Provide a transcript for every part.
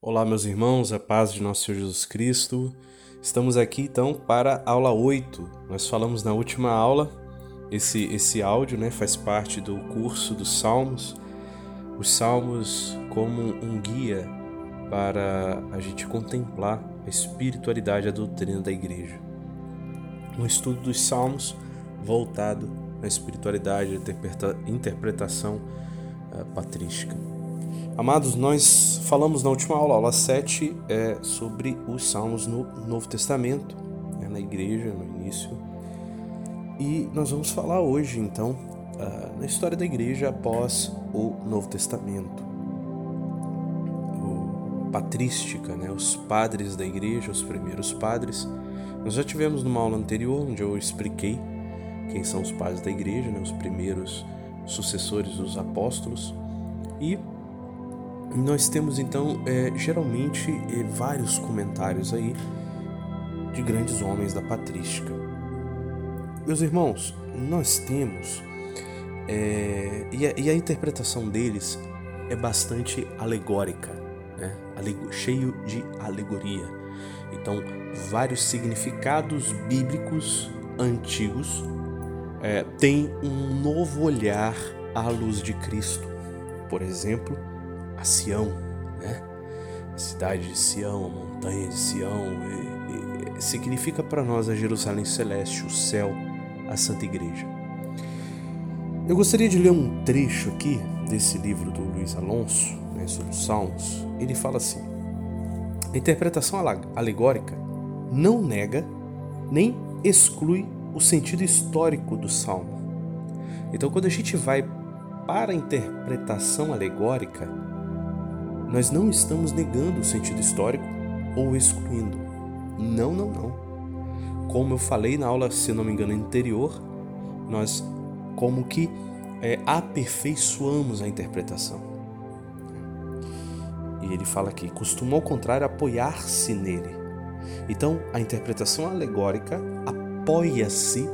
Olá, meus irmãos, a paz de nosso Senhor Jesus Cristo. Estamos aqui então para a aula 8. Nós falamos na última aula, esse, esse áudio né, faz parte do curso dos Salmos, os Salmos como um guia para a gente contemplar a espiritualidade e a doutrina da igreja. Um estudo dos Salmos voltado à espiritualidade e interpretação uh, patrística. Amados, nós falamos na última aula, aula 7, é, sobre os salmos no Novo Testamento, né, na igreja, no início. E nós vamos falar hoje, então, uh, na história da igreja após o Novo Testamento. O, patrística, né, os padres da igreja, os primeiros padres. Nós já tivemos numa aula anterior, onde eu expliquei quem são os padres da igreja, né, os primeiros sucessores dos apóstolos. E nós temos então é, geralmente é, vários comentários aí de grandes homens da patrística. Meus irmãos, nós temos é, e, a, e, a, interpretação deles é bastante alegórica, né? cheio de alegoria. Então, vários significados bíblicos antigos é, têm um novo olhar à luz de Cristo. Por exemplo, a Sião, né? A cidade de Sião, a montanha de Sião, e, e, significa para nós a Jerusalém celeste, o céu, a Santa Igreja. Eu gostaria de ler um trecho aqui desse livro do Luiz Alonso, né, sobre os Salmos. Ele fala assim: a interpretação alegórica não nega nem exclui o sentido histórico do salmo. Então, quando a gente vai para a interpretação alegórica, nós não estamos negando o sentido histórico ou excluindo. Não, não, não. Como eu falei na aula, se não me engano, anterior, nós como que é, aperfeiçoamos a interpretação. E ele fala aqui, costuma ao contrário apoiar-se nele. Então, a interpretação alegórica apoia-se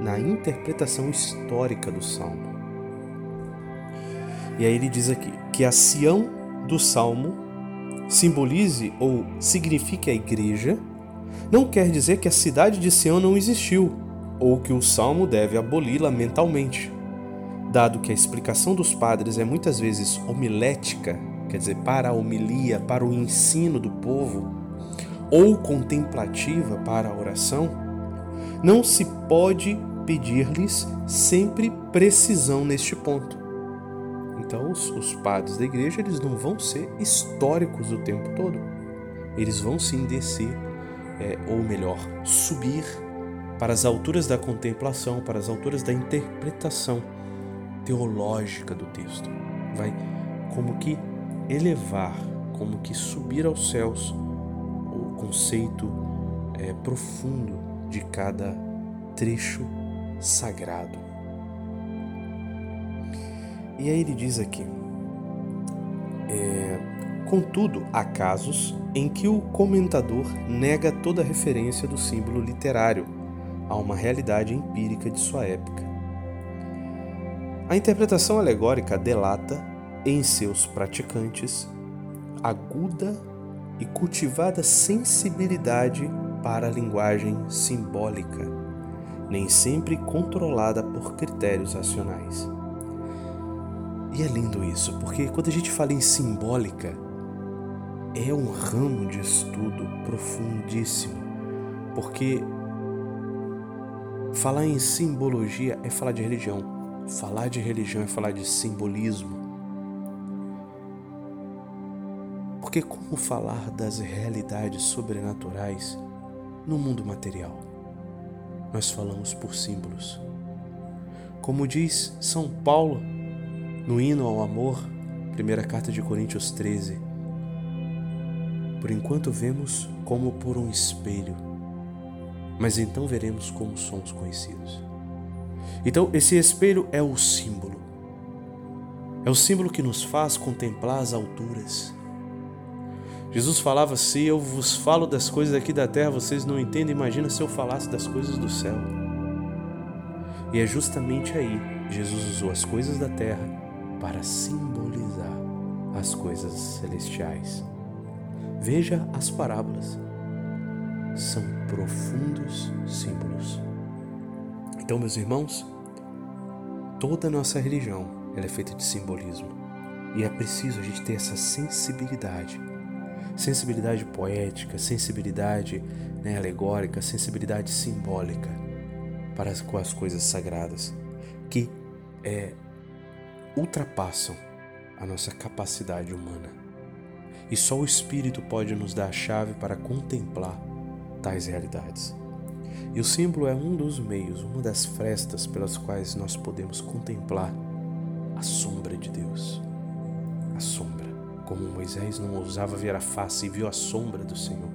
na interpretação histórica do salmo. E aí ele diz aqui que a Sião do salmo simbolize ou signifique a igreja, não quer dizer que a cidade de Sião não existiu ou que o salmo deve aboli-la mentalmente. Dado que a explicação dos padres é muitas vezes homilética, quer dizer, para a homilia, para o ensino do povo, ou contemplativa para a oração, não se pode pedir-lhes sempre precisão neste ponto. Então, os, os padres da igreja eles não vão ser históricos o tempo todo. Eles vão sim descer, é, ou melhor, subir para as alturas da contemplação, para as alturas da interpretação teológica do texto. Vai como que elevar, como que subir aos céus o conceito é, profundo de cada trecho sagrado. E aí ele diz aqui: é, Contudo, há casos em que o comentador nega toda referência do símbolo literário a uma realidade empírica de sua época. A interpretação alegórica delata, em seus praticantes, aguda e cultivada sensibilidade para a linguagem simbólica, nem sempre controlada por critérios racionais. E é lindo isso, porque quando a gente fala em simbólica, é um ramo de estudo profundíssimo, porque falar em simbologia é falar de religião, falar de religião é falar de simbolismo. Porque como falar das realidades sobrenaturais no mundo material? Nós falamos por símbolos. Como diz São Paulo no hino ao amor, primeira carta de Coríntios 13. Por enquanto vemos como por um espelho, mas então veremos como somos conhecidos. Então, esse espelho é o símbolo. É o símbolo que nos faz contemplar as alturas. Jesus falava: Se eu vos falo das coisas aqui da terra, vocês não entendem. Imagina se eu falasse das coisas do céu. E é justamente aí Jesus usou as coisas da terra para simbolizar as coisas celestiais. Veja as parábolas. São profundos símbolos. Então, meus irmãos, toda a nossa religião é feita de simbolismo. E é preciso a gente ter essa sensibilidade. Sensibilidade poética, sensibilidade né, alegórica, sensibilidade simbólica para com as coisas sagradas que é, ultrapassam a nossa capacidade humana. E só o Espírito pode nos dar a chave para contemplar tais realidades. E o símbolo é um dos meios, uma das frestas pelas quais nós podemos contemplar a sombra de Deus. A sombra. Como Moisés não ousava ver a face e viu a sombra do Senhor.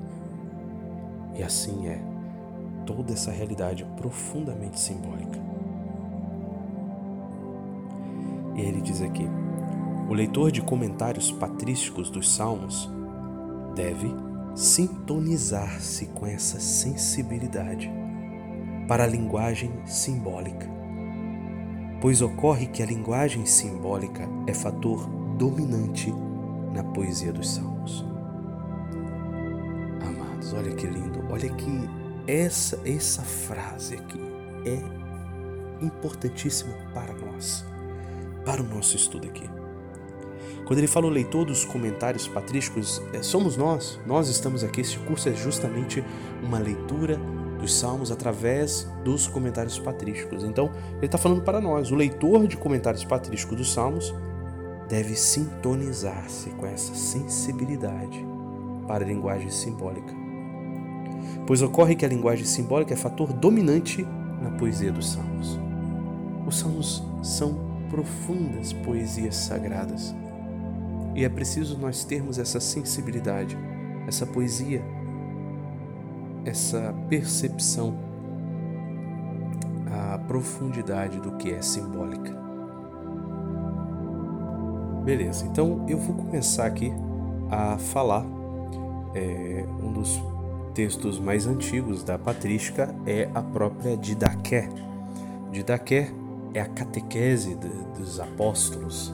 E assim é toda essa realidade profundamente simbólica. E ele diz aqui: o leitor de comentários patrísticos dos Salmos deve sintonizar-se com essa sensibilidade para a linguagem simbólica, pois ocorre que a linguagem simbólica é fator dominante na poesia dos Salmos. Amados, olha que lindo, olha que essa essa frase aqui é importantíssima para nós, para o nosso estudo aqui. Quando ele fala o leitor dos comentários patrísticos, é, somos nós, nós estamos aqui. Este curso é justamente uma leitura dos salmos através dos comentários patrísticos. Então, ele está falando para nós. O leitor de comentários patrísticos dos salmos deve sintonizar-se com essa sensibilidade para a linguagem simbólica. Pois ocorre que a linguagem simbólica é fator dominante na poesia dos salmos. Os salmos são profundas poesias sagradas e é preciso nós termos essa sensibilidade, essa poesia, essa percepção, a profundidade do que é simbólica. Beleza, então eu vou começar aqui a falar. É, um dos textos mais antigos da patrística é a própria Didaqué. Didaqué é a catequese dos apóstolos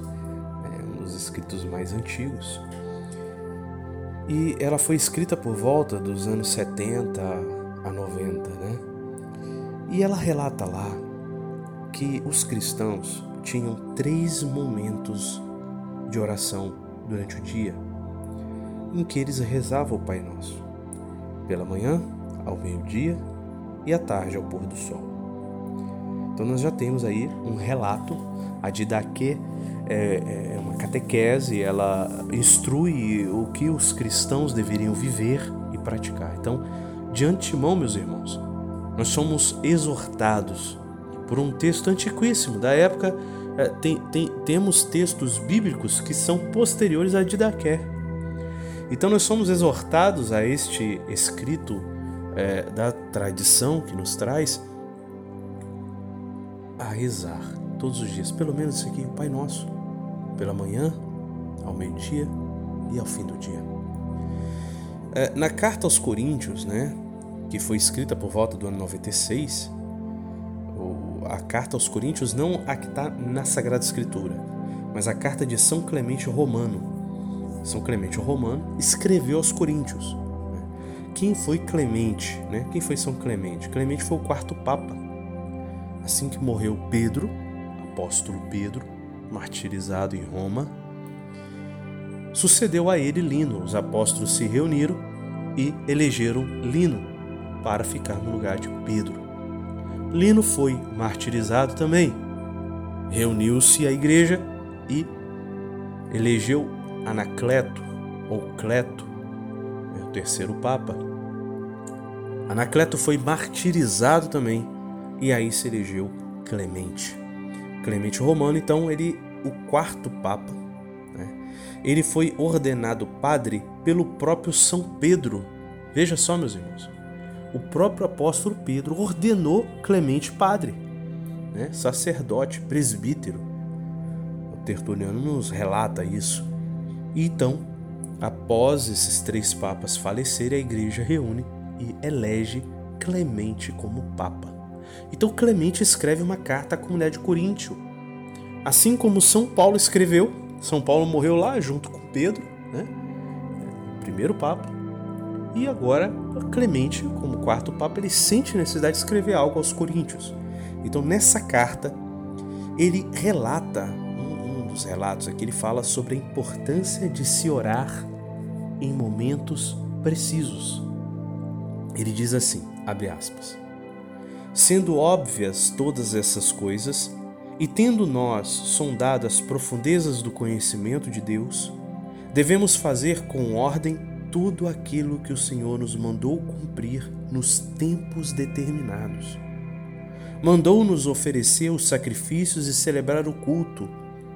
dos escritos mais antigos. E ela foi escrita por volta dos anos 70 a 90, né? E ela relata lá que os cristãos tinham três momentos de oração durante o dia em que eles rezavam o Pai Nosso: pela manhã, ao meio-dia e à tarde, ao pôr do sol. Então nós já temos aí um relato, a Didaquê é, é uma catequese, ela instrui o que os cristãos deveriam viver e praticar. Então, de antemão, meus irmãos, nós somos exortados por um texto antiquíssimo da época. É, tem, tem, temos textos bíblicos que são posteriores a Didaqué. Então, nós somos exortados a este escrito é, da tradição que nos traz a rezar todos os dias, pelo menos isso aqui, o Pai Nosso, pela manhã, ao meio-dia e ao fim do dia. É, na carta aos Coríntios, né, que foi escrita por volta do ano 96, a carta aos Coríntios não a que está na Sagrada Escritura, mas a carta de São Clemente Romano. São Clemente Romano escreveu aos Coríntios. Né. Quem foi Clemente? Né? Quem foi São Clemente? Clemente foi o quarto Papa. Assim que morreu Pedro, apóstolo Pedro, martirizado em Roma, sucedeu a ele Lino. Os apóstolos se reuniram e elegeram Lino para ficar no lugar de Pedro. Lino foi martirizado também. Reuniu-se a igreja e elegeu Anacleto ou Cleto, é o terceiro papa. Anacleto foi martirizado também e aí se elegeu Clemente. Clemente Romano, então, ele, o quarto papa, né? ele foi ordenado padre pelo próprio São Pedro. Veja só, meus irmãos, o próprio apóstolo Pedro ordenou Clemente padre, né? sacerdote, presbítero. O Tertuliano nos relata isso. E então, após esses três papas falecerem, a igreja reúne e elege Clemente como papa. Então Clemente escreve uma carta à comunidade de Coríntio. Assim como São Paulo escreveu, São Paulo morreu lá junto com Pedro, né? primeiro Papa, e agora Clemente, como quarto Papa, ele sente necessidade de escrever algo aos Coríntios. Então, nessa carta, ele relata, um, dos relatos aqui, ele fala sobre a importância de se orar em momentos precisos. Ele diz assim, abre aspas, Sendo óbvias todas essas coisas, e tendo nós sondado as profundezas do conhecimento de Deus, devemos fazer com ordem tudo aquilo que o Senhor nos mandou cumprir nos tempos determinados. Mandou-nos oferecer os sacrifícios e celebrar o culto,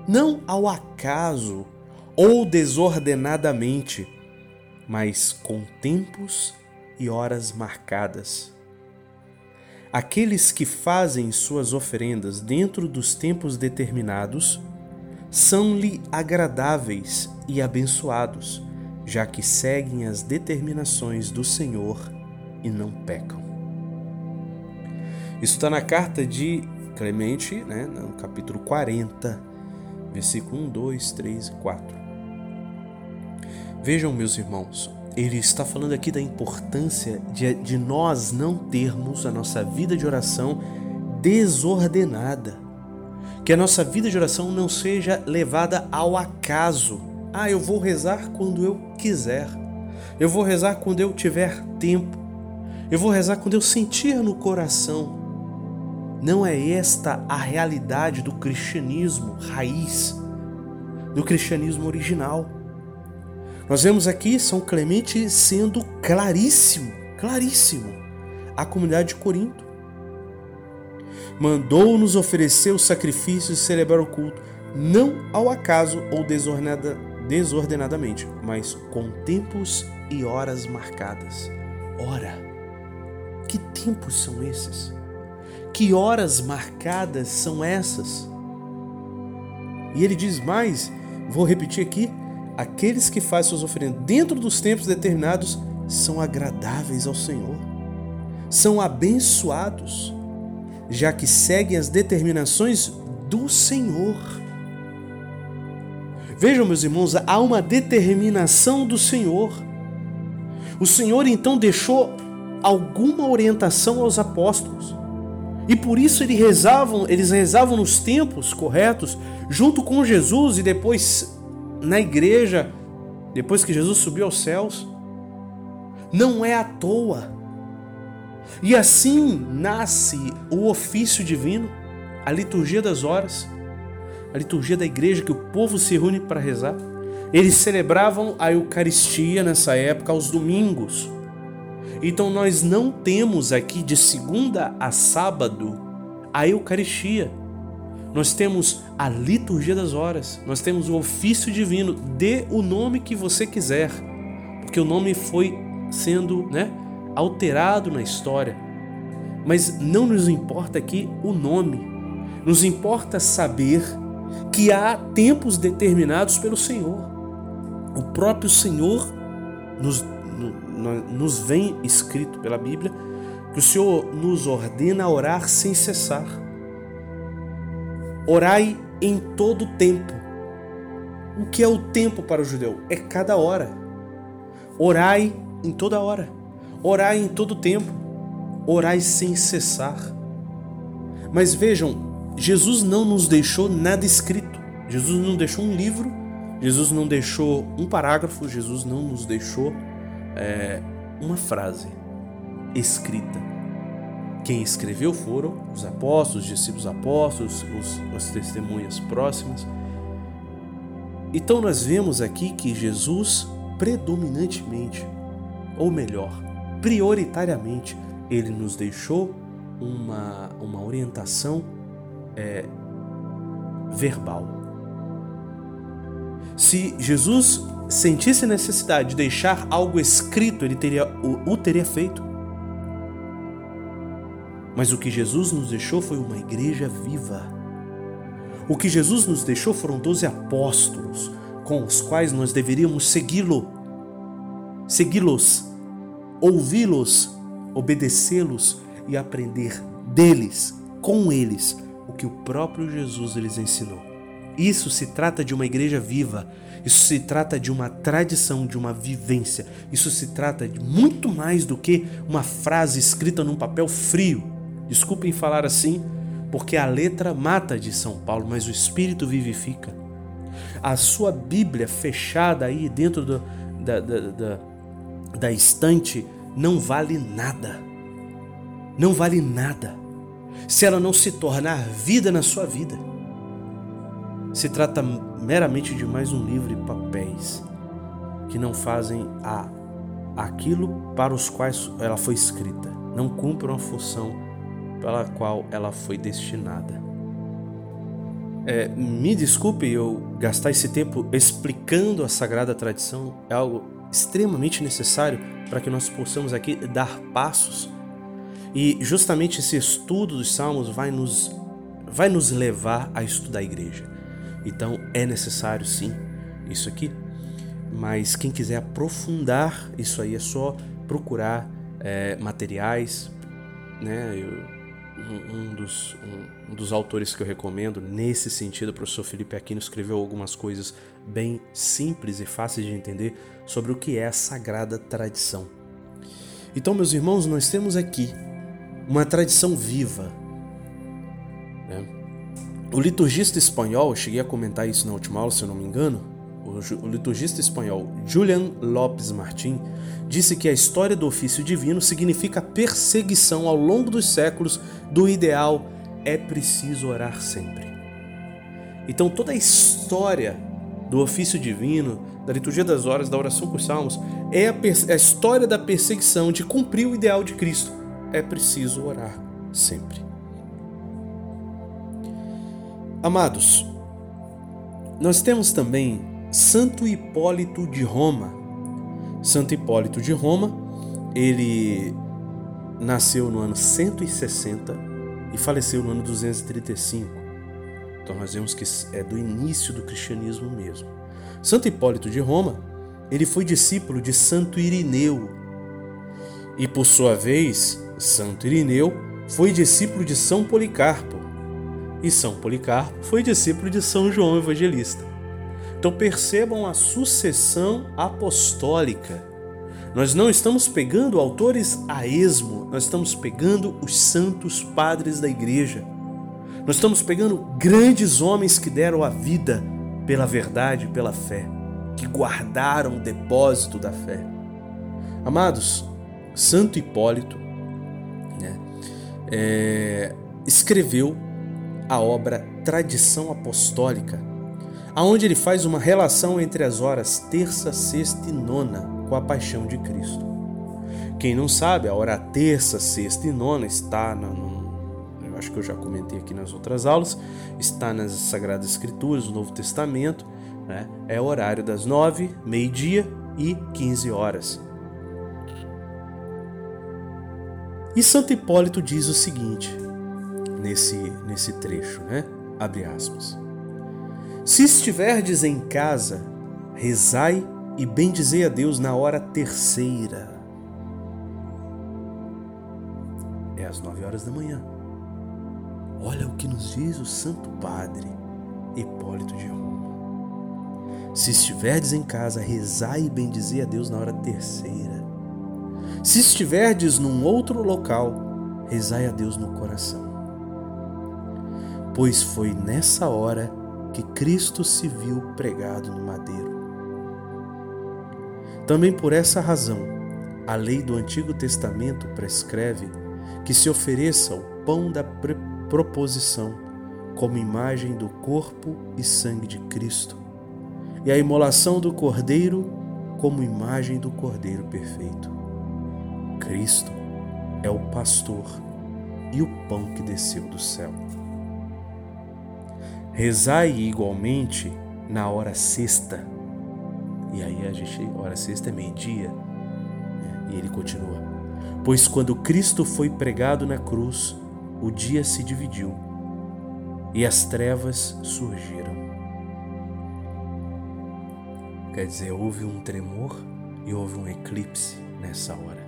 não ao acaso ou desordenadamente, mas com tempos e horas marcadas Aqueles que fazem suas oferendas dentro dos tempos determinados são-lhe agradáveis e abençoados, já que seguem as determinações do Senhor e não pecam. Isso está na carta de Clemente, né, no capítulo 40, versículo 1, 2, 3 e 4. Vejam, meus irmãos, ele está falando aqui da importância de, de nós não termos a nossa vida de oração desordenada. Que a nossa vida de oração não seja levada ao acaso. Ah, eu vou rezar quando eu quiser. Eu vou rezar quando eu tiver tempo. Eu vou rezar quando eu sentir no coração. Não é esta a realidade do cristianismo raiz, do cristianismo original. Nós vemos aqui São Clemente sendo claríssimo, claríssimo, a comunidade de Corinto. Mandou-nos oferecer o sacrifício e celebrar o culto, não ao acaso ou desordenada, desordenadamente, mas com tempos e horas marcadas. Ora, que tempos são esses? Que horas marcadas são essas? E ele diz mais, vou repetir aqui, aqueles que fazem suas oferendas dentro dos tempos determinados são agradáveis ao Senhor, são abençoados, já que seguem as determinações do Senhor. Vejam, meus irmãos, há uma determinação do Senhor. O Senhor então deixou alguma orientação aos apóstolos. E por isso eles rezavam, eles rezavam nos tempos corretos, junto com Jesus e depois na igreja, depois que Jesus subiu aos céus, não é à toa. E assim nasce o ofício divino, a liturgia das horas, a liturgia da igreja que o povo se reúne para rezar. Eles celebravam a Eucaristia nessa época aos domingos. Então nós não temos aqui de segunda a sábado a Eucaristia nós temos a liturgia das horas, nós temos o ofício divino, dê o nome que você quiser, porque o nome foi sendo né, alterado na história. Mas não nos importa aqui o nome, nos importa saber que há tempos determinados pelo Senhor. O próprio Senhor nos, nos vem escrito pela Bíblia que o Senhor nos ordena orar sem cessar. Orai em todo tempo. O que é o tempo para o judeu? É cada hora. Orai em toda hora. Orai em todo tempo. Orai sem cessar. Mas vejam, Jesus não nos deixou nada escrito. Jesus não deixou um livro. Jesus não deixou um parágrafo. Jesus não nos deixou é, uma frase escrita. Quem escreveu foram os apóstolos, os discípulos apóstolos, os, as testemunhas próximas. Então nós vemos aqui que Jesus predominantemente, ou melhor, prioritariamente, ele nos deixou uma, uma orientação é, verbal. Se Jesus sentisse necessidade de deixar algo escrito, ele teria o, o teria feito. Mas o que Jesus nos deixou foi uma igreja viva. O que Jesus nos deixou foram doze apóstolos, com os quais nós deveríamos segui-lo, segui-los, ouvi-los, obedecê-los e aprender deles, com eles, o que o próprio Jesus lhes ensinou. isso se trata de uma igreja viva. Isso se trata de uma tradição, de uma vivência. Isso se trata de muito mais do que uma frase escrita num papel frio. Desculpem falar assim, porque a letra mata de São Paulo, mas o espírito vivifica. A sua Bíblia fechada aí dentro do, da, da, da, da estante não vale nada. Não vale nada se ela não se tornar vida na sua vida. Se trata meramente de mais um livro de papéis que não fazem a, aquilo para os quais ela foi escrita, não cumprem a função pela qual ela foi destinada. É, me desculpe eu gastar esse tempo explicando a sagrada tradição, é algo extremamente necessário para que nós possamos aqui dar passos. E justamente esse estudo dos salmos vai nos, vai nos levar a estudar a igreja. Então é necessário sim isso aqui, mas quem quiser aprofundar isso aí é só procurar é, materiais, né? Eu, um, dos, um, dos autores que eu recomendo nesse sentido, o professor Felipe Aquino escreveu algumas coisas bem simples e fáceis de entender sobre o que é a sagrada tradição. Então, meus irmãos, nós temos aqui uma tradição viva. Né? O liturgista espanhol, eu cheguei a comentar isso na última aula, se eu não me engano, o liturgista espanhol Julian Lopes Martin disse que a história do ofício divino significa perseguição ao longo dos séculos do ideal é preciso orar sempre. Então toda a história do ofício divino, da liturgia das horas, da oração com os salmos, é a, a história da perseguição de cumprir o ideal de Cristo. É preciso orar sempre. Amados, nós temos também Santo Hipólito de Roma. Santo Hipólito de Roma, ele nasceu no ano 160 e faleceu no ano 235. Então nós vemos que é do início do cristianismo mesmo. Santo Hipólito de Roma, ele foi discípulo de Santo Irineu. E por sua vez, Santo Irineu foi discípulo de São Policarpo e São Policarpo foi discípulo de São João Evangelista. Então percebam a sucessão apostólica. Nós não estamos pegando autores a esmo, nós estamos pegando os santos padres da igreja. Nós estamos pegando grandes homens que deram a vida pela verdade, pela fé, que guardaram o depósito da fé. Amados, Santo Hipólito né, é, escreveu a obra Tradição Apostólica, aonde ele faz uma relação entre as horas terça, sexta e nona com a paixão de Cristo. Quem não sabe, a hora terça, sexta e nona está na, no, eu acho que eu já comentei aqui nas outras aulas, está nas Sagradas Escrituras, no Novo Testamento, né? é o horário das nove, meio-dia e quinze horas. E Santo Hipólito diz o seguinte: nesse, nesse trecho, né? Abre aspas. Se estiverdes em casa, rezai e bendizei a Deus na hora terceira. É às nove horas da manhã. Olha o que nos diz o Santo Padre Hipólito de Roma. Se estiverdes em casa, rezai e bendizei a Deus na hora terceira. Se estiverdes num outro local, rezai a Deus no coração pois foi nessa hora que Cristo se viu pregado no madeiro. Também por essa razão, a lei do Antigo Testamento prescreve que se ofereça o pão da proposição como imagem do corpo e sangue de Cristo, e a imolação do cordeiro como imagem do cordeiro perfeito. Cristo é o pastor e o pão que desceu do céu. Rezai igualmente na hora sexta. E aí a gente, hora sexta é meio-dia. E ele continua: Pois quando Cristo foi pregado na cruz, o dia se dividiu e as trevas surgiram. Quer dizer, houve um tremor e houve um eclipse nessa hora.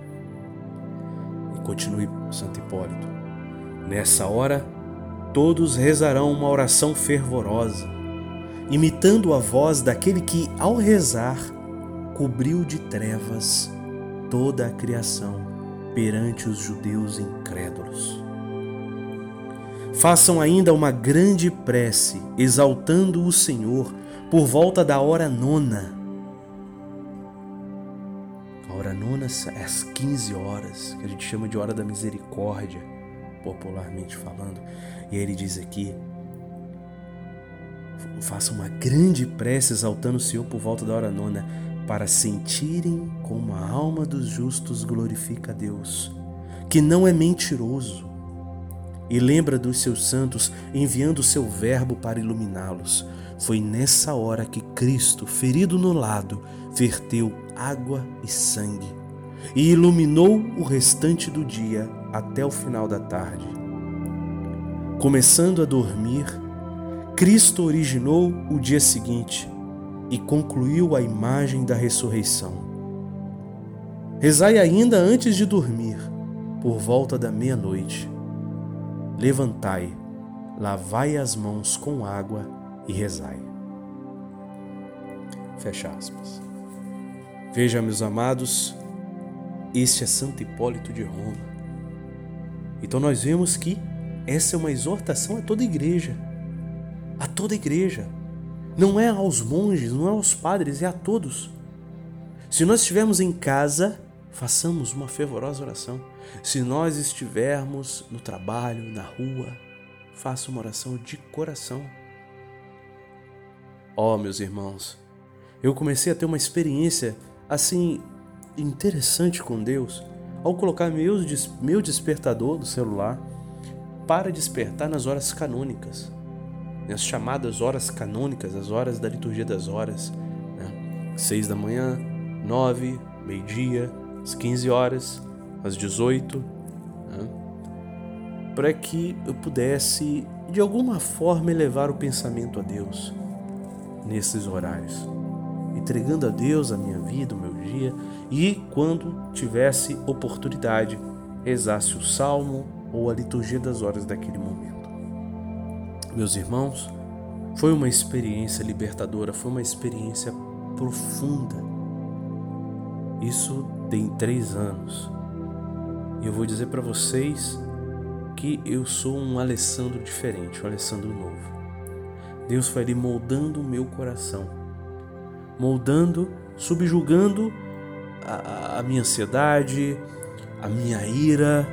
E continue Santo Hipólito. Nessa hora, todos rezarão uma oração fervorosa, imitando a voz daquele que, ao rezar, cobriu de trevas toda a criação perante os judeus incrédulos. Façam ainda uma grande prece, exaltando o Senhor, por volta da hora nona. A hora nona é às 15 horas, que a gente chama de hora da misericórdia, popularmente falando. E aí ele diz aqui: façam uma grande prece exaltando o Senhor por volta da hora nona, para sentirem como a alma dos justos glorifica a Deus, que não é mentiroso, e lembra dos seus santos, enviando o seu Verbo para iluminá-los. Foi nessa hora que Cristo, ferido no lado, verteu água e sangue e iluminou o restante do dia até o final da tarde. Começando a dormir, Cristo originou o dia seguinte e concluiu a imagem da ressurreição. Rezai ainda antes de dormir, por volta da meia-noite. Levantai, lavai as mãos com água e rezai. Fecha aspas. Veja, meus amados, este é Santo Hipólito de Roma. Então nós vemos que essa é uma exortação a toda a igreja. A toda a igreja não é aos monges, não é aos padres, é a todos. Se nós estivermos em casa, façamos uma fervorosa oração. Se nós estivermos no trabalho, na rua, faça uma oração de coração. Ó, oh, meus irmãos, eu comecei a ter uma experiência assim interessante com Deus ao colocar meu, meu despertador do celular para despertar nas horas canônicas as chamadas horas canônicas, as horas da liturgia das horas, né? seis da manhã, nove, meio-dia, às 15 horas, às 18, né? para que eu pudesse de alguma forma elevar o pensamento a Deus nesses horários, entregando a Deus a minha vida, o meu dia e quando tivesse oportunidade, rezasse o salmo ou a liturgia das horas daquele momento. Meus irmãos, foi uma experiência libertadora, foi uma experiência profunda. Isso tem três anos. E eu vou dizer para vocês que eu sou um Alessandro diferente, um Alessandro novo. Deus foi ali moldando o meu coração, moldando, subjugando a, a minha ansiedade, a minha ira,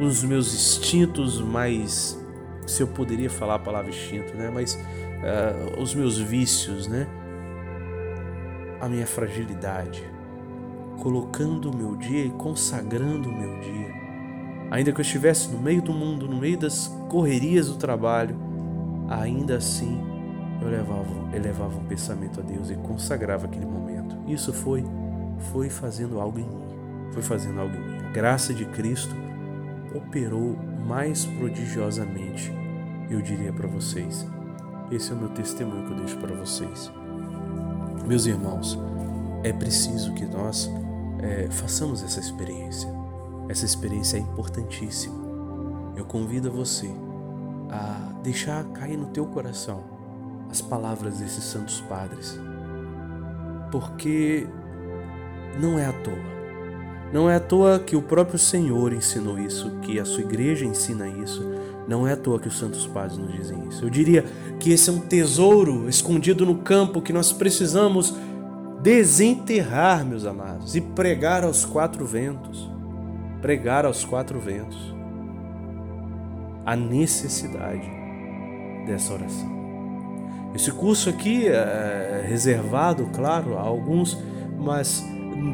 os meus instintos mais se eu poderia falar a palavra instinto, né? Mas uh, os meus vícios, né? A minha fragilidade, colocando o meu dia e consagrando o meu dia. Ainda que eu estivesse no meio do mundo, no meio das correrias do trabalho, ainda assim eu elevava, elevava um pensamento a Deus e consagrava aquele momento. Isso foi foi fazendo algo em mim, foi fazendo algo em mim. A graça de Cristo operou mais prodigiosamente, eu diria para vocês. Esse é o meu testemunho que eu deixo para vocês. Meus irmãos, é preciso que nós é, façamos essa experiência. Essa experiência é importantíssima. Eu convido você a deixar cair no teu coração as palavras desses santos padres, porque não é à toa. Não é à toa que o próprio Senhor ensinou isso, que a sua igreja ensina isso. Não é à toa que os santos padres nos dizem isso. Eu diria que esse é um tesouro escondido no campo que nós precisamos desenterrar, meus amados, e pregar aos quatro ventos. Pregar aos quatro ventos a necessidade dessa oração. Esse curso aqui é reservado, claro, a alguns, mas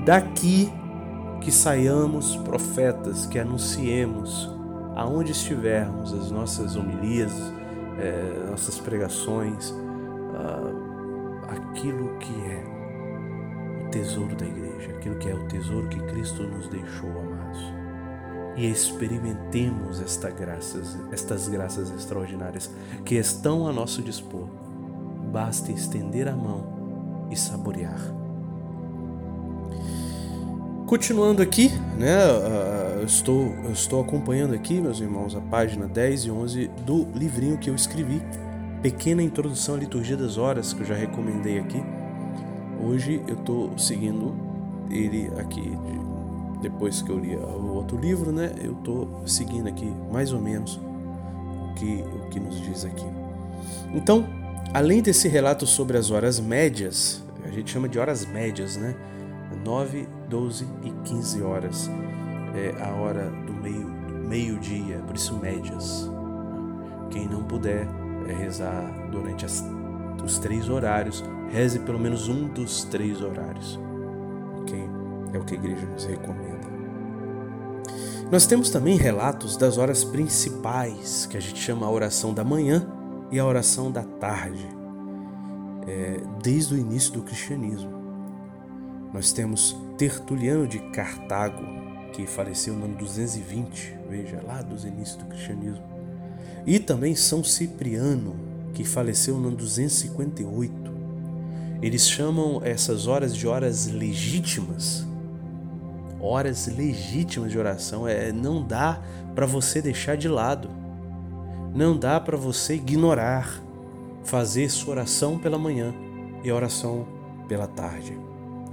daqui que saiamos profetas, que anunciemos aonde estivermos as nossas homilias, é, nossas pregações, ah, aquilo que é o tesouro da igreja, aquilo que é o tesouro que Cristo nos deixou, amados. E experimentemos esta graças, estas graças extraordinárias que estão a nosso dispor. Basta estender a mão e saborear. Continuando aqui, né, eu estou, eu estou acompanhando aqui, meus irmãos, a página 10 e 11 do livrinho que eu escrevi, pequena introdução à liturgia das horas que eu já recomendei aqui. Hoje eu estou seguindo ele aqui depois que eu li o outro livro, né? Eu estou seguindo aqui mais ou menos o que o que nos diz aqui. Então, além desse relato sobre as horas médias, a gente chama de horas médias, né? 9, 12 e 15 horas é a hora do meio meio-dia, por isso médias. Quem não puder é rezar durante as, os três horários, reze pelo menos um dos três horários. Ok? É o que a igreja nos recomenda. Nós temos também relatos das horas principais, que a gente chama a oração da manhã e a oração da tarde, é, desde o início do cristianismo. Nós temos Tertuliano de Cartago, que faleceu no ano 220, veja, lá dos inícios do cristianismo. E também São Cipriano, que faleceu no ano 258. Eles chamam essas horas de horas legítimas. Horas legítimas de oração. É, não dá para você deixar de lado. Não dá para você ignorar. Fazer sua oração pela manhã e a oração pela tarde.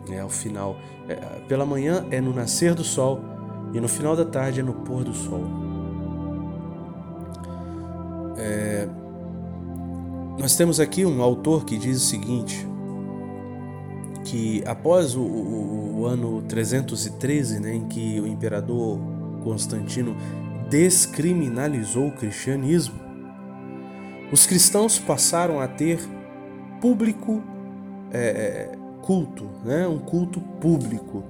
É, ao final, é, pela manhã é no nascer do sol e no final da tarde é no pôr do sol. É, nós temos aqui um autor que diz o seguinte: que após o, o, o ano 313, né, em que o imperador Constantino descriminalizou o cristianismo, os cristãos passaram a ter público é, culto, né, um culto público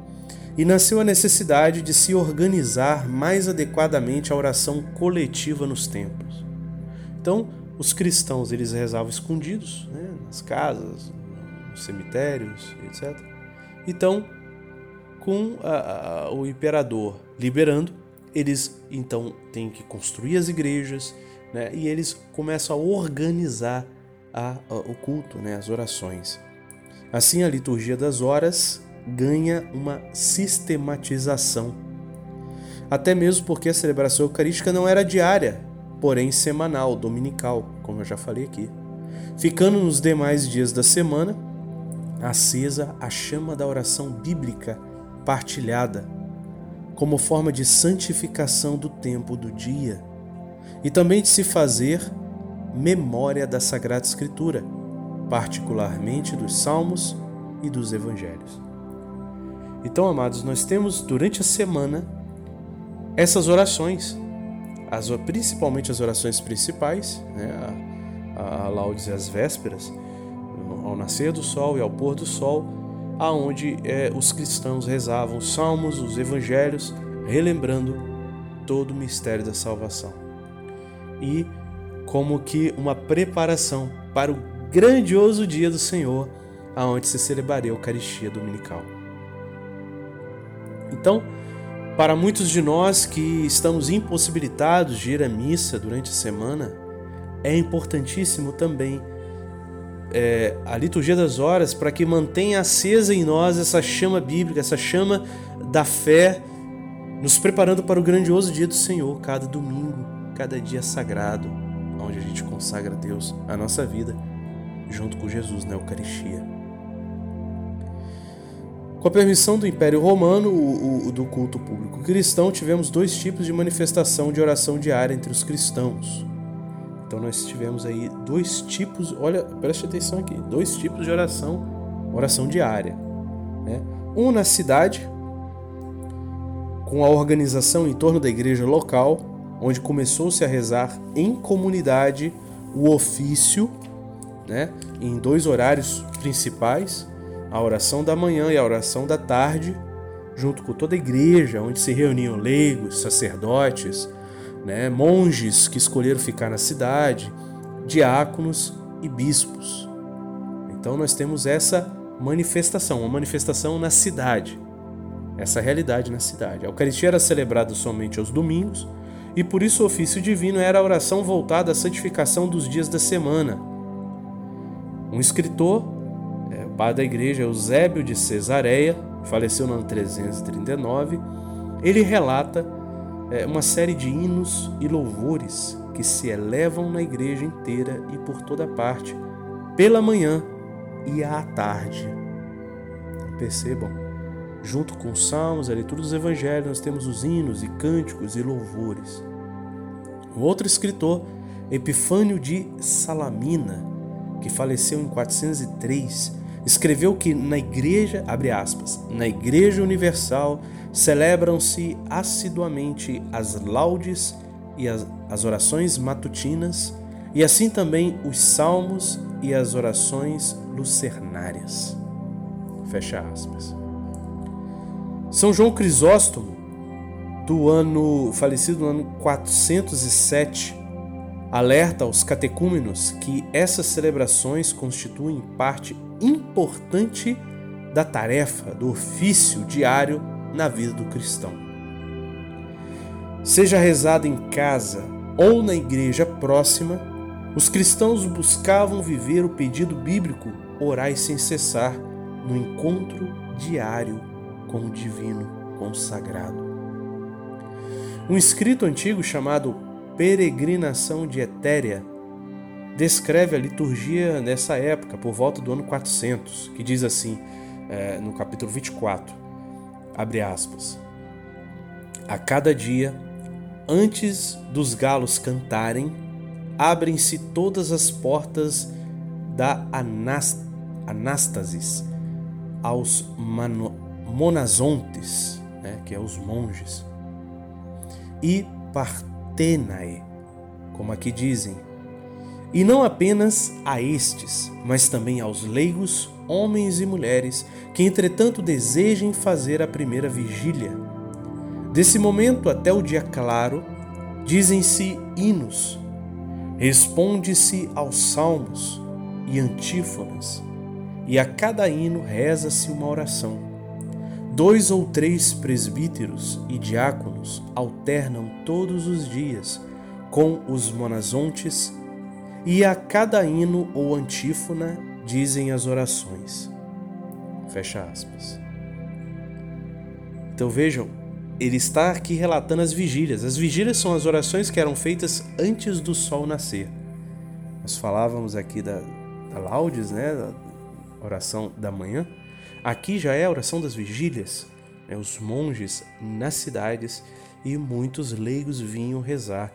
e nasceu a necessidade de se organizar mais adequadamente a oração coletiva nos templos. Então, os cristãos eles rezavam escondidos, né, nas casas, nos cemitérios, etc. Então, com a, a, o imperador liberando, eles então têm que construir as igrejas, né, e eles começam a organizar a, o culto, né, as orações. Assim, a liturgia das horas ganha uma sistematização. Até mesmo porque a celebração eucarística não era diária, porém semanal, dominical, como eu já falei aqui. Ficando nos demais dias da semana acesa a chama da oração bíblica partilhada, como forma de santificação do tempo do dia e também de se fazer memória da Sagrada Escritura, particularmente dos Salmos e dos Evangelhos. Então, amados, nós temos durante a semana essas orações, as, principalmente as orações principais, né, a, a laudes e as vésperas, ao nascer do sol e ao pôr do sol, aonde é, os cristãos rezavam os salmos, os evangelhos, relembrando todo o mistério da salvação. E como que uma preparação para o grandioso dia do Senhor, aonde se celebraria a Eucaristia Dominical. Então, para muitos de nós que estamos impossibilitados de ir à missa durante a semana, é importantíssimo também é, a liturgia das horas para que mantenha acesa em nós essa chama bíblica, essa chama da fé, nos preparando para o grandioso dia do Senhor, cada domingo, cada dia sagrado, onde a gente consagra a Deus a nossa vida, junto com Jesus na Eucaristia. Com a permissão do Império Romano, o, o, do culto público cristão, tivemos dois tipos de manifestação de oração diária entre os cristãos. Então nós tivemos aí dois tipos, olha, preste atenção aqui, dois tipos de oração, oração diária. Né? Um na cidade, com a organização em torno da igreja local, onde começou-se a rezar em comunidade o ofício, né? em dois horários principais, a oração da manhã e a oração da tarde, junto com toda a igreja, onde se reuniam leigos, sacerdotes, né, monges que escolheram ficar na cidade, diáconos e bispos. Então nós temos essa manifestação, uma manifestação na cidade, essa realidade na cidade. A Eucaristia era celebrada somente aos domingos e por isso o ofício divino era a oração voltada à santificação dos dias da semana. Um escritor padre da igreja Eusébio de Cesareia, faleceu no ano 339, ele relata é, uma série de hinos e louvores que se elevam na igreja inteira e por toda parte, pela manhã e à tarde. Percebam, junto com os salmos, a leitura dos evangelhos, nós temos os hinos e cânticos e louvores. O outro escritor, Epifânio de Salamina, que faleceu em 403, escreveu que na igreja, abre aspas, na igreja universal celebram-se assiduamente as laudes e as, as orações matutinas, e assim também os salmos e as orações lucernárias. Fecha aspas. São João Crisóstomo, do ano falecido no ano 407, alerta aos catecúmenos que essas celebrações constituem parte importante da tarefa, do ofício diário na vida do cristão. Seja rezado em casa ou na igreja próxima, os cristãos buscavam viver o pedido bíblico orai sem cessar no encontro diário com o divino consagrado. Um escrito antigo chamado Peregrinação de Etéria descreve a liturgia nessa época, por volta do ano 400, que diz assim, é, no capítulo 24, abre aspas, A cada dia, antes dos galos cantarem, abrem-se todas as portas da anástasis aos monazontes, né, que é os monges, e partenae, como aqui dizem, e não apenas a estes, mas também aos leigos, homens e mulheres, que entretanto desejem fazer a primeira vigília. Desse momento até o dia claro, dizem-se hinos, responde-se aos salmos e antífonas, e a cada hino reza-se uma oração. Dois ou três presbíteros e diáconos alternam todos os dias com os monazontes e a cada hino ou antífona dizem as orações. Fecha aspas. Então vejam, ele está aqui relatando as vigílias. As vigílias são as orações que eram feitas antes do sol nascer. Nós falávamos aqui da, da laudes, né, da oração da manhã. Aqui já é a oração das vigílias. Né, os monges nas cidades e muitos leigos vinham rezar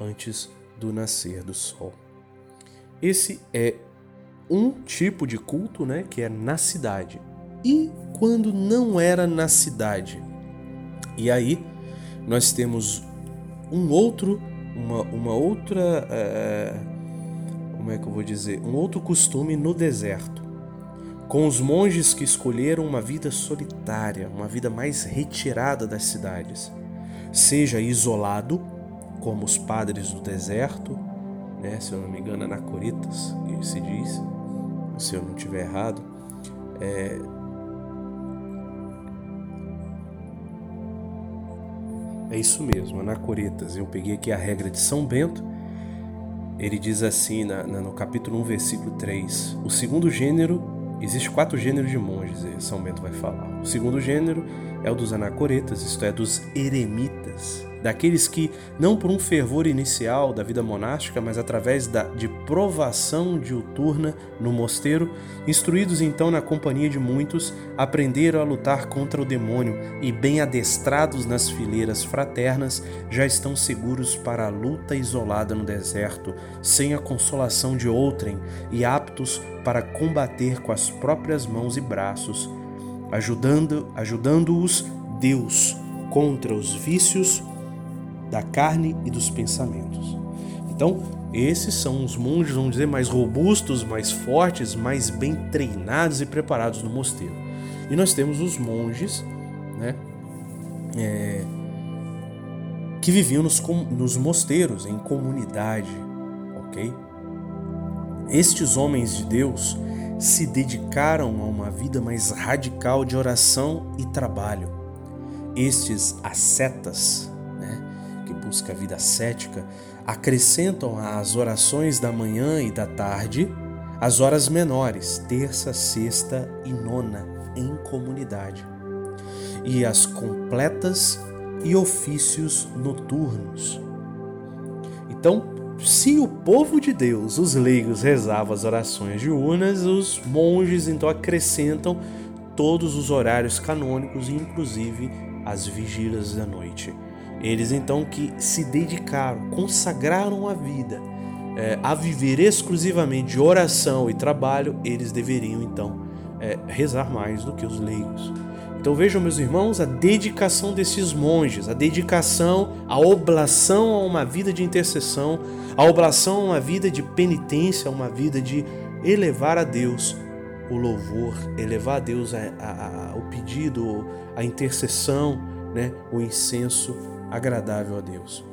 antes do nascer do sol. Esse é um tipo de culto, né, que é na cidade. E quando não era na cidade? E aí nós temos um outro, uma, uma outra, é, como é que eu vou dizer, um outro costume no deserto, com os monges que escolheram uma vida solitária, uma vida mais retirada das cidades, seja isolado, como os padres do deserto, né? se eu não me engano, Anacoritas, que se diz, se eu não estiver errado. É... é isso mesmo, Anacoritas. Eu peguei aqui a regra de São Bento. Ele diz assim na, na, no capítulo 1, versículo 3: O segundo gênero, existe quatro gêneros de monges, São Bento vai falar. O segundo gênero é o dos anacoretas, isto é, dos eremitas. Daqueles que, não por um fervor inicial da vida monástica, mas através da, de provação diuturna no mosteiro, instruídos então na companhia de muitos, aprenderam a lutar contra o demônio e, bem adestrados nas fileiras fraternas, já estão seguros para a luta isolada no deserto, sem a consolação de outrem e aptos para combater com as próprias mãos e braços, ajudando, ajudando-os Deus contra os vícios da carne e dos pensamentos. Então, esses são os monges, vamos dizer, mais robustos, mais fortes, mais bem treinados e preparados no mosteiro. E nós temos os monges, né, é, que viviam nos, nos mosteiros, em comunidade, ok? Estes homens de Deus se dedicaram a uma vida mais radical de oração e trabalho. Estes ascetas, busca a vida cética, acrescentam às orações da manhã e da tarde as horas menores, terça, sexta e nona, em comunidade, e as completas e ofícios noturnos. Então, se o povo de Deus, os leigos, rezavam as orações diurnas, os monges então acrescentam todos os horários canônicos, inclusive as vigílias da noite. Eles então que se dedicaram, consagraram a vida é, a viver exclusivamente de oração e trabalho, eles deveriam então é, rezar mais do que os leigos. Então vejam, meus irmãos, a dedicação desses monges, a dedicação, a oblação a uma vida de intercessão, a oblação a uma vida de penitência, a uma vida de elevar a Deus o louvor, elevar a Deus a, a, a, o pedido, a intercessão, né, o incenso agradável a Deus.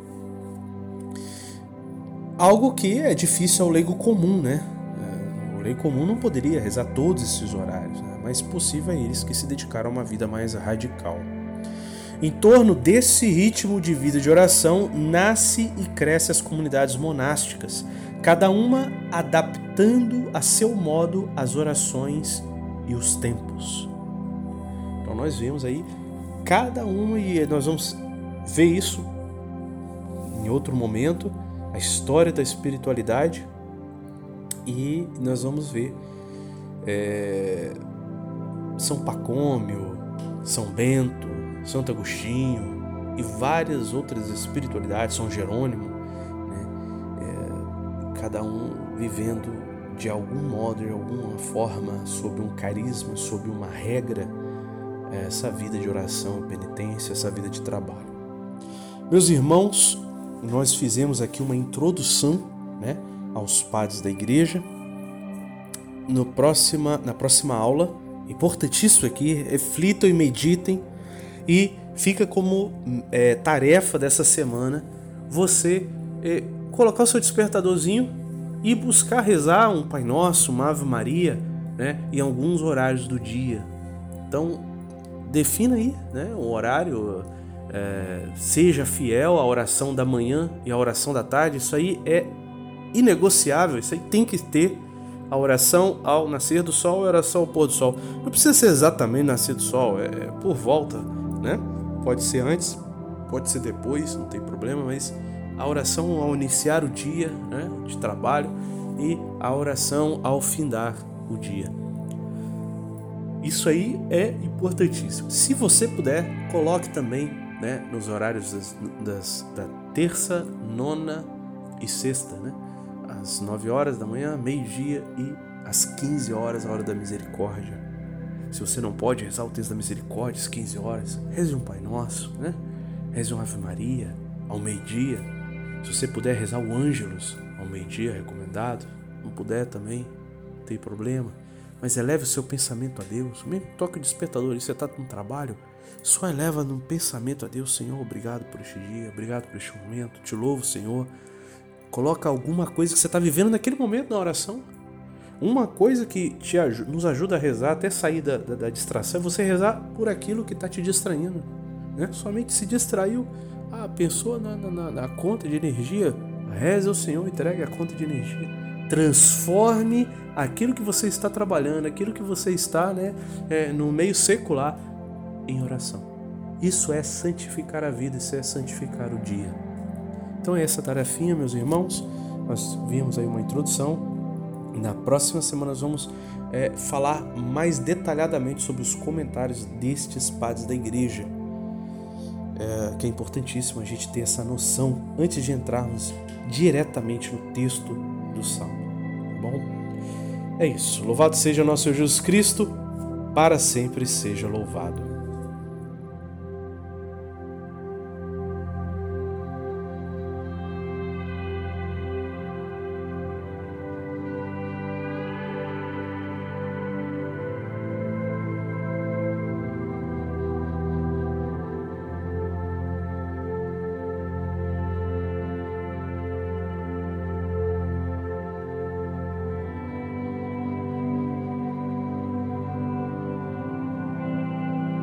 Algo que é difícil ao leigo comum, né? É, o leigo comum não poderia rezar todos esses horários, né? Mas possível a eles que se dedicaram a uma vida mais radical. Em torno desse ritmo de vida de oração nasce e cresce as comunidades monásticas, cada uma adaptando a seu modo as orações e os tempos. Então nós vemos aí cada uma e nós vamos ver isso em outro momento, a história da espiritualidade e nós vamos ver é, São Pacômio, São Bento, Santo Agostinho e várias outras espiritualidades, São Jerônimo, né, é, cada um vivendo de algum modo, de alguma forma, sob um carisma, sob uma regra, essa vida de oração e penitência, essa vida de trabalho. Meus irmãos, nós fizemos aqui uma introdução né, aos padres da igreja. No próxima, na próxima aula, importantíssimo aqui, reflitam e meditem e fica como é, tarefa dessa semana você é, colocar o seu despertadorzinho e buscar rezar um Pai Nosso, uma Ave Maria, né, em alguns horários do dia. Então, defina aí né, um horário, é, seja fiel à oração da manhã e à oração da tarde, isso aí é inegociável, isso aí tem que ter a oração ao nascer do sol e a oração ao pôr do sol. Não precisa ser exatamente nascer do sol, é por volta, né? Pode ser antes, pode ser depois, não tem problema, mas a oração ao iniciar o dia né, de trabalho e a oração ao findar o dia. Isso aí é importantíssimo. Se você puder, coloque também né, nos horários das, das, da terça, nona e sexta, né? Às 9 horas da manhã, meio-dia e às 15 horas, a hora da misericórdia. Se você não pode rezar o texto da misericórdia às 15 horas, reze um Pai Nosso, né? Reze um Ave Maria ao meio-dia. Se você puder rezar o Ângelus ao meio-dia, recomendado. Não puder também, não tem problema. Mas eleve o seu pensamento a Deus. Mesmo toque o despertador e você está no trabalho, só eleva no pensamento a Deus, Senhor, obrigado por este dia, obrigado por este momento, te louvo, Senhor. Coloca alguma coisa que você está vivendo naquele momento na oração. Uma coisa que te, nos ajuda a rezar até sair da, da, da distração é você rezar por aquilo que está te distraindo. Né? Somente se distraiu, ah, pensou na, na, na conta de energia, reze ao Senhor, entregue a conta de energia. Transforme aquilo que você está trabalhando, aquilo que você está né, é, no meio secular, em oração. Isso é santificar a vida, isso é santificar o dia. Então, é essa tarefinha, meus irmãos. Nós vimos aí uma introdução na próxima semana nós vamos é, falar mais detalhadamente sobre os comentários destes padres da igreja, é, que é importantíssimo a gente ter essa noção antes de entrarmos diretamente no texto do Salmo. Tá bom? É isso. Louvado seja nosso Jesus Cristo, para sempre seja louvado.